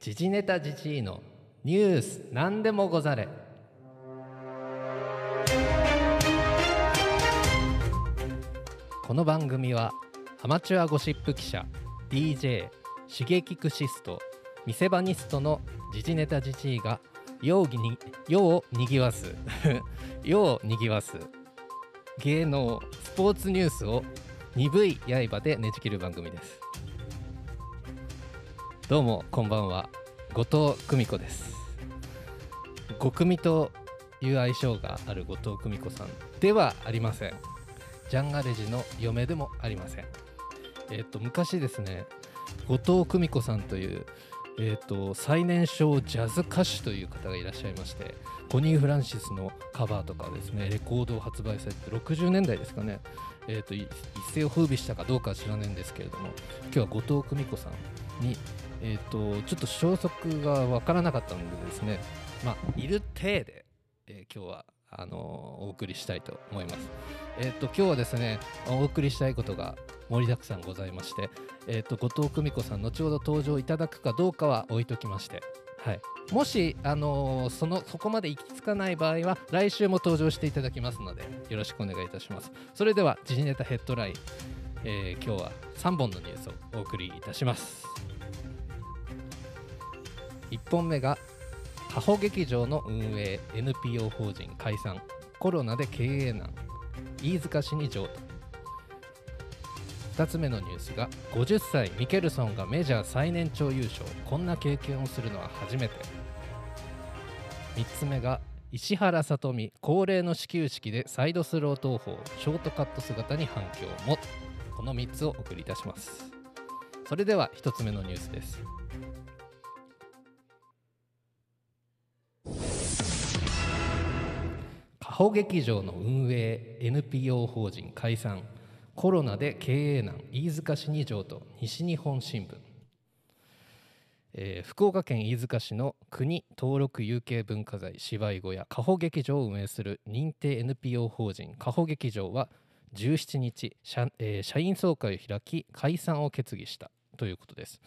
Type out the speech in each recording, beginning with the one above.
時事ネタ時事のニュース何でもござれ。この番組はアマチュアゴシップ記者 DJ 刺激クシスト見せ場ニストの時事ネタ時事が世をに世をにぎわす。世をにぎわす。芸能スポーツニュースを鈍い刃でねじ切る番組です。どうもこんばんは後藤久美子です。5組という愛称がある後藤久美子さんではありません。ジャンガレジの嫁でもありません。えっ、と昔ですね後藤久美子さんというえーと、最年少ジャズ歌手という方がいらっしゃいましてコニー・フランシスのカバーとかですねレコードを発売されて60年代ですかね、えーと、一世を風靡したかどうかは知らないんですけれども今日は後藤久美子さんに、えーと、ちょっと消息が分からなかったのでですねまあいる体で、えー、今日はあのお送りしたいと思います。えっ、ー、と今日はですねお送りしたいことが盛りだくさんございまして、えっ、ー、と後藤久美子さん後ほど登場いただくかどうかは置いときまして、はい、もしあのー、そのそこまで行き着かない場合は来週も登場していただきますのでよろしくお願いいたします。それでは時事ネタヘッドライン、え今日は3本のニュースをお送りいたします。1本目が加穂劇場の運営 NPO 法人解散コロナで経営難飯塚市に譲渡2つ目のニュースが50歳ミケルソンがメジャー最年長優勝。こんな経験をするのは初めて。3つ目が石原さとみ恒例の始球式でサイドスロー投法ショートカット姿に反響も。この3つをお送りいたします。それでは1つ目のニュースです。穂劇場の運営 NPO 法人解散。コロナで経営難飯塚市に譲渡西日本新聞、えー、福岡県飯塚市の国登録有形文化財芝居小屋加穂劇場を運営する認定 NPO 法人加穂劇場は17日社,、えー、社員総会を開き解散を決議したということです。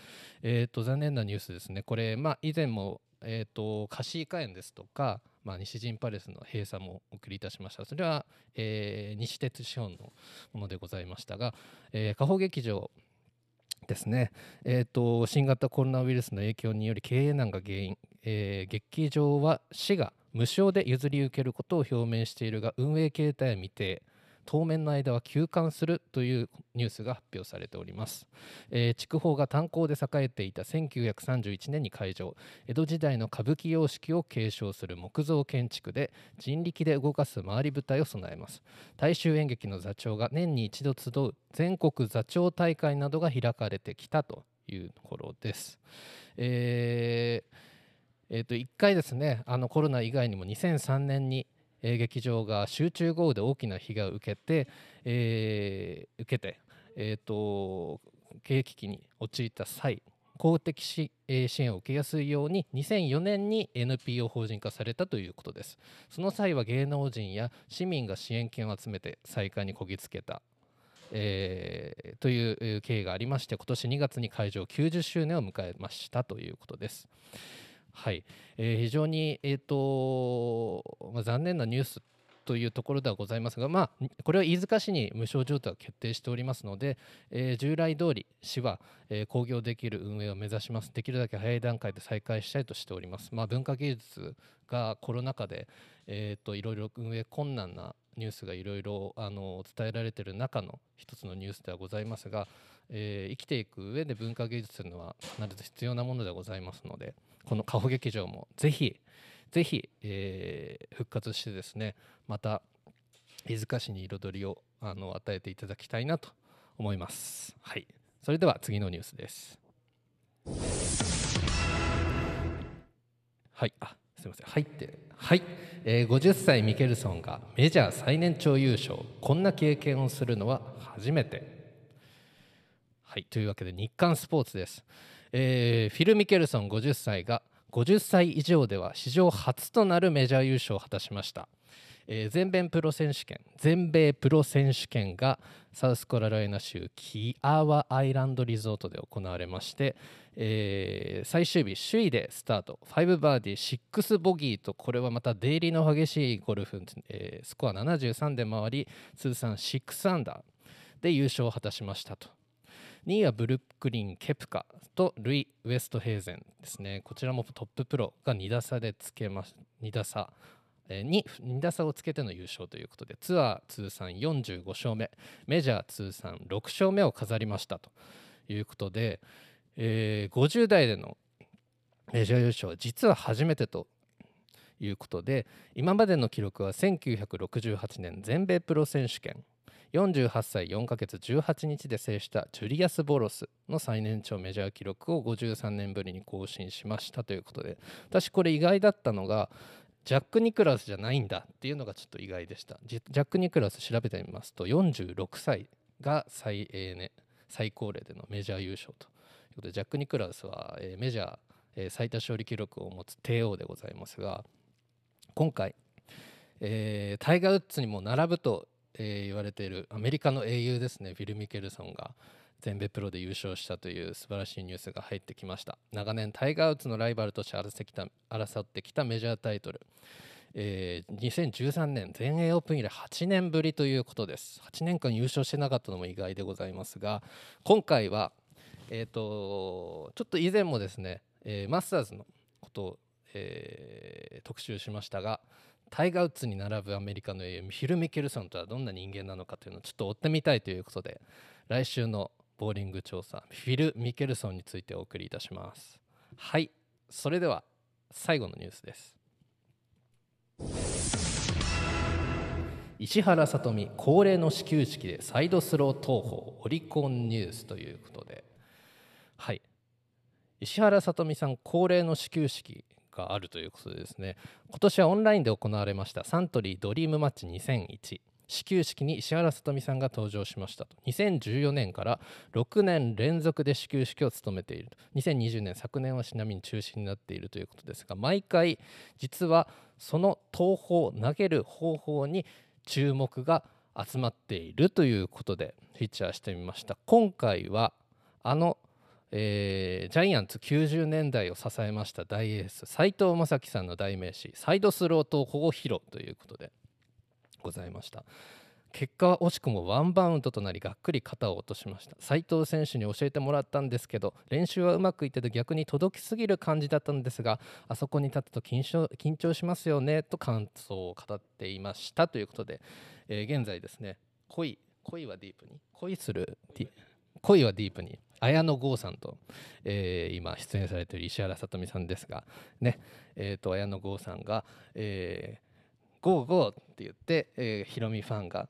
えーと、残念なニュースですね。これ、まあ、以前も、えーと、貸し会園ですとか、まあ、西陣パレスの閉鎖もお送りいたしました。それは、えー、西鉄資本のものでございましたが、えー、劇場ですね、えーと、新型コロナウイルスの影響により経営難が原因、えー、劇場は市が無償で譲り受けることを表明しているが運営形態は未定。当面の間は休館するというニュースが発表されております、えー、筑豊が炭鉱で栄えていた1931年に開場。江戸時代の歌舞伎様式を継承する木造建築で人力で動かす回り舞台を備えます。大衆演劇の座長が年に一度集う全国座長大会などが開かれてきたというところです、えーえー、と1回ですねあのコロナ以外にも2003年にえー、劇場が集中豪雨で大きな被害を受けて、えー、受けて、えーと、経営危機に陥った際公的支援を受けやすいように2004年に NPO 法人化されたということですその際は芸能人や市民が支援金を集めて再開にこぎつけたえー、という経緯がありまして今年2月に開場90周年を迎えましたということです。はい、えー、非常に、えーとまあ、残念なニュースというところではございますが、まあ、これは飯塚市に無償譲渡が決定しておりますので、えー、従来通り市は、えー、興行できる運営を目指します。できるだけ早い段階で再開したいとしております、まあ、文化芸術がコロナ禍で、えーと、いろいろ運営困難なニュースがいろいろ伝えられている中の一つのニュースではございますが、えー、生きていく上で文化芸術というのは必ず必要なものでございますのでこの加穂劇場もぜひぜひ、えー、復活してですねまた飯塚市に彩りをあの与えていただきたいなと思います。はい。それでは次のニュースです。はい。あすみません。入ってはい、えー、50歳ミケルソンがメジャー最年長優勝。こんな経験をするのは初めて。はい。というわけで日刊スポーツです、えー、フィル・ミケルソン50歳が50歳以上では史上初となるメジャー優勝を果たしました、えー全米プロ選手権全米プロ選手権がサウスカロライナ州キアワアイランドリゾートで行われまして、えー最終日首位でスタート。5バーディー6ボギーとこれはまた出入りの激しいゴルフ、えースコア73で回り通算6アンダーで優勝を果たしましたと。2位はブルックリン・ケプカとルイ・ウェストヘーゼンですね。こちらもトッププロが2打差でつけます2打差。に2打差をつけての優勝ということでツアー通算45勝目メジャー通算6勝目を飾りましたということで、えー50代でのメジャー優勝は実は初めてということで今までの記録は1968年全米プロ選手権48歳4ヶ月18日で制したジュリアス・ボロスの最年長メジャー記録を53年ぶりに更新しましたということで私これ意外だったのがジャック・ニクラスじゃないんだっていうのがちょっと意外でした。ジャック・ニクラス調べてみますと46歳が最,、えーね、最高齢でのメジャー優勝ということでジャック・ニクラウスは、えメジャー、え最多勝利記録を持つ帝王でございますが今回、えータイガー・ウッズにも並ぶと、え言われているアメリカの英雄ですねフィル・ミケルソンが。全米プロで優勝したという素晴らしいニュースが入ってきました。長年タイガー・ウッズのライバルとして争ってきたメジャータイトル、えー2013年全英オープン以来8年ぶりということです。8年間優勝してなかったのも意外でございますが今回はえー、とちょっと以前もですね、えーマスターズのことを、えー特集しましたがタイガー・ウッズに並ぶアメリカの英雄フィル・ミケルソンとはどんな人間なのかというのをちょっと追ってみたいということで来週のボーリング調査フィル・ミケルソンについてお送りいたします。はいそれでは最後のニュースです。石原さとみ恒例の始球式でサイドスロー投法オリコンニュースということで。はい。石原さとみさん恒例の始球式があるということでですね。今年はオンラインで行われましたサントリードリームマッチ2001始球式に石原さとみさんが登場しましたと。2014年から6年連続で始球式を務めていると。2020年昨年はちなみに中止になっているということですが毎回実はその投法投げる方法に注目が集まっているということでフィーチャーしてみました。今回はあのえージャイアンツ90年代を支えました大エース斉藤正樹さんの代名詞サイドスロー投法を披露ということでございました。結果は惜しくもワンバウンドとなりがっくり肩を落としました。斉藤選手に教えてもらったんですけど練習はうまくいってて逆に届きすぎる感じだったんですがあそこに立つと緊張緊張しますよねと感想を語っていました。ということで、えー現在ですね恋恋はディープに恋する恋はディープに綾野剛さんと、えー今出演されている石原さとみさんですがねえー、と綾野剛さんが、えーゴーゴーって言って、えー、ヒロミファンが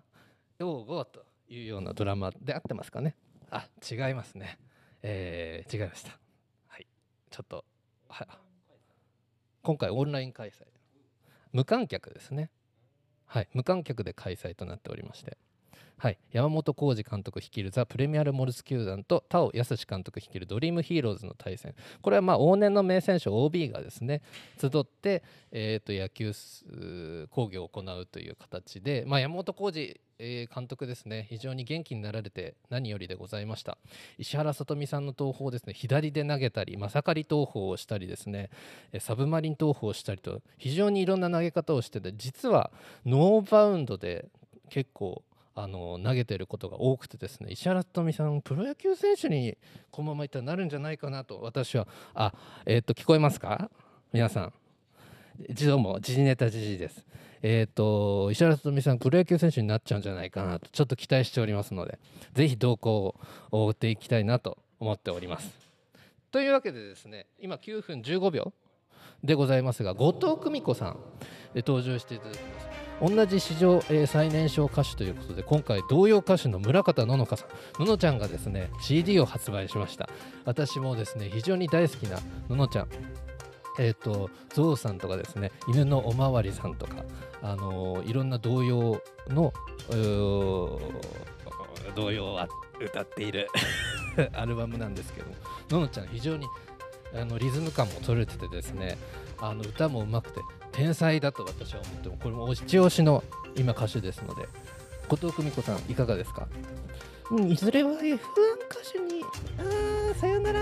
ゴーゴーというようなドラマで合ってますかね？あ違いますね、えー違いました。はい。ちょっとは今回オンライン開催。無観客ですね。はい。無観客で開催となっておりまして。はい、山本浩二監督率いるザ・プレミアル・モルツ球団と田尾康監督率いるドリームヒーローズの対戦。これはまあ往年の名選手 OB がですね集って、えー、と野球す講義を行うという形で、まあ、山本浩二、監督ですね非常に元気になられて何よりでございました。石原さとみさんの投法をですね左で投げたりまさかり投法をしたりですねサブマリン投法をしたりと非常にいろんな投げ方をしてて実はノーバウンドで結構あの投げてることが多くてですね石原さとみさんプロ野球選手にこのままいったらなるんじゃないかなと私はあえっ、と聞こえますか？皆さん。一度も時事ネタ時事です。えっ、と石原さとみさんプロ野球選手になっちゃうんじゃないかなとちょっと期待しておりますのでぜひ動向を追っていきたいなと思っております。というわけでですね今9分15秒でございますが後藤久美子さん登場していただきます。同じ史上、えー最年少歌手ということで今回童謡歌手の村方ののかさんののちゃんがですね CD を発売しました。私もですね非常に大好きなののちゃん。えー、とゾウさんとかですね犬のおまわりさんとか、あのーいろんな童謡の童謡を歌っている アルバムなんですけどののちゃん非常にあのリズム感も取れててですねあの歌もうまくて天才だと私は思ってもこれも一押しの今歌手ですので。後藤久美子さんいかがですか？うんいずれは F1 歌手にああさよなら